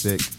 Sick.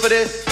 for this?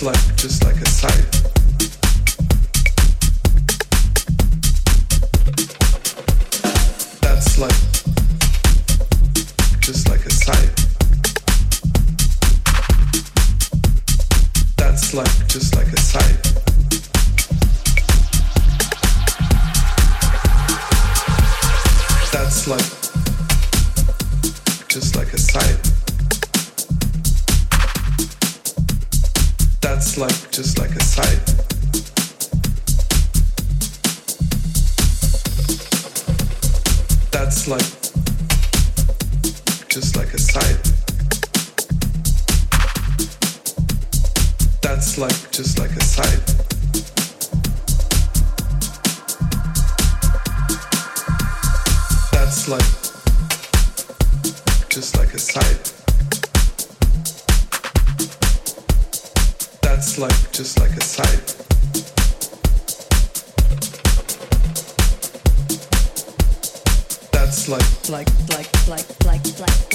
just like just like a sight. That's like just like a sight. That's like just like a sight. that's like just like a side. That's like just like a side. That's like just like a side. just like a sight. That's like like like like like like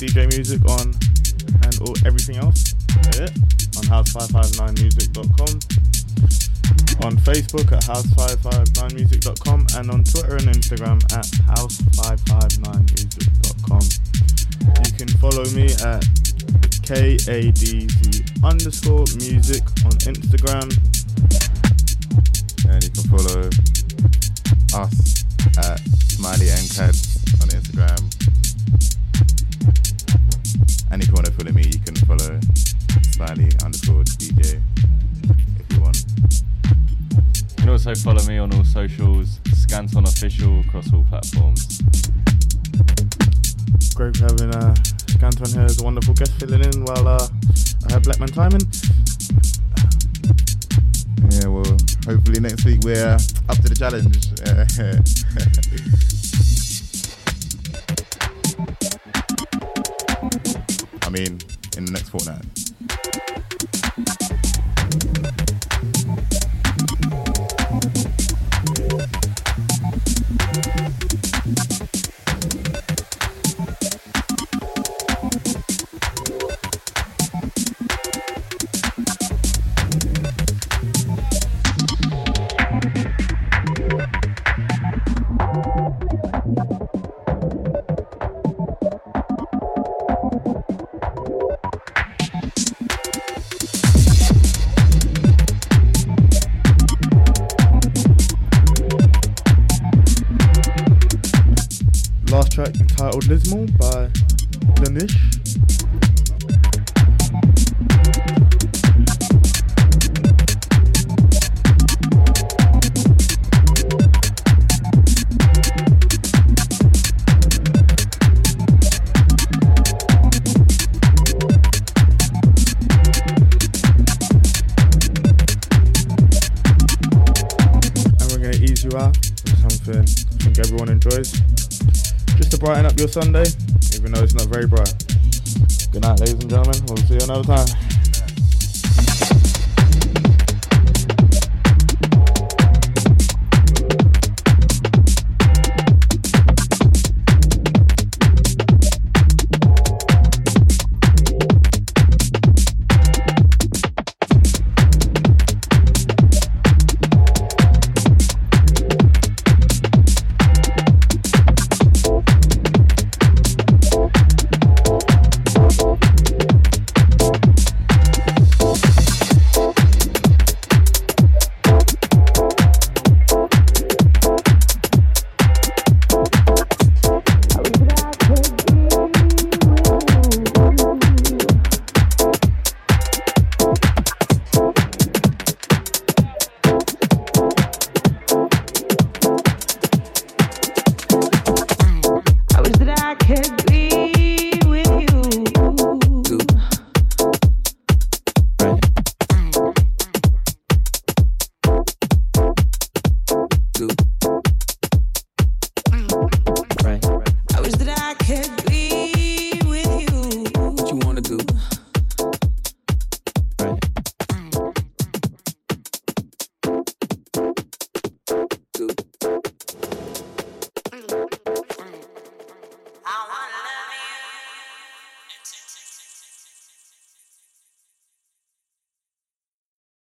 DJ music on and all everything else yeah, on house559music.com, on Facebook at house559music.com, and on Twitter and Instagram at house559music.com. You can follow me at KADZ underscore music on Instagram. And you can follow us at Smiley and on Instagram. And if you want to follow me, you can follow Smiley underscore DJ if you want. You can also follow me on all socials, Scanton Official across all platforms. Great for having uh, Scanton here as a wonderful guest filling in while uh, I have Blackman timing. Yeah, well, hopefully next week we're up to the challenge. I mean, in the next fortnight. Your Sunday,